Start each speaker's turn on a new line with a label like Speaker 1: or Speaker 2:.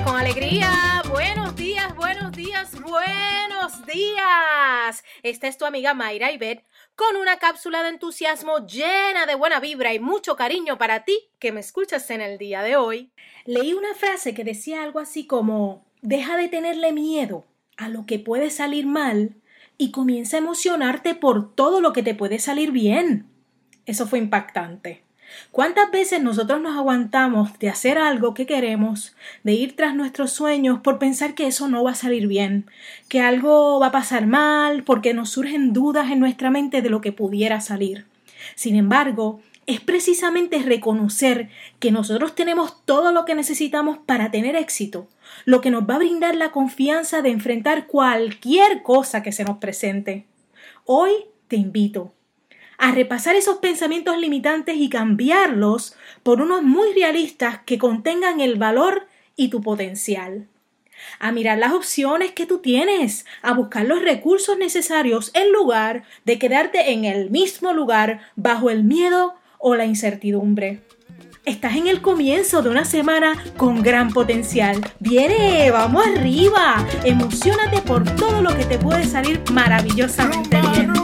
Speaker 1: con alegría, buenos días, buenos días, buenos días. Esta es tu amiga Mayra Ibet con una cápsula de entusiasmo llena de buena vibra y mucho cariño para ti que me escuchas en el día de hoy.
Speaker 2: Leí una frase que decía algo así como, deja de tenerle miedo a lo que puede salir mal y comienza a emocionarte por todo lo que te puede salir bien. Eso fue impactante. ¿Cuántas veces nosotros nos aguantamos de hacer algo que queremos, de ir tras nuestros sueños por pensar que eso no va a salir bien, que algo va a pasar mal, porque nos surgen dudas en nuestra mente de lo que pudiera salir? Sin embargo, es precisamente reconocer que nosotros tenemos todo lo que necesitamos para tener éxito, lo que nos va a brindar la confianza de enfrentar cualquier cosa que se nos presente. Hoy te invito a repasar esos pensamientos limitantes y cambiarlos por unos muy realistas que contengan el valor y tu potencial. A mirar las opciones que tú tienes, a buscar los recursos necesarios en lugar de quedarte en el mismo lugar bajo el miedo o la incertidumbre. Estás en el comienzo de una semana con gran potencial. Viene, vamos arriba. Emocionate por todo lo que te puede salir maravillosamente bien.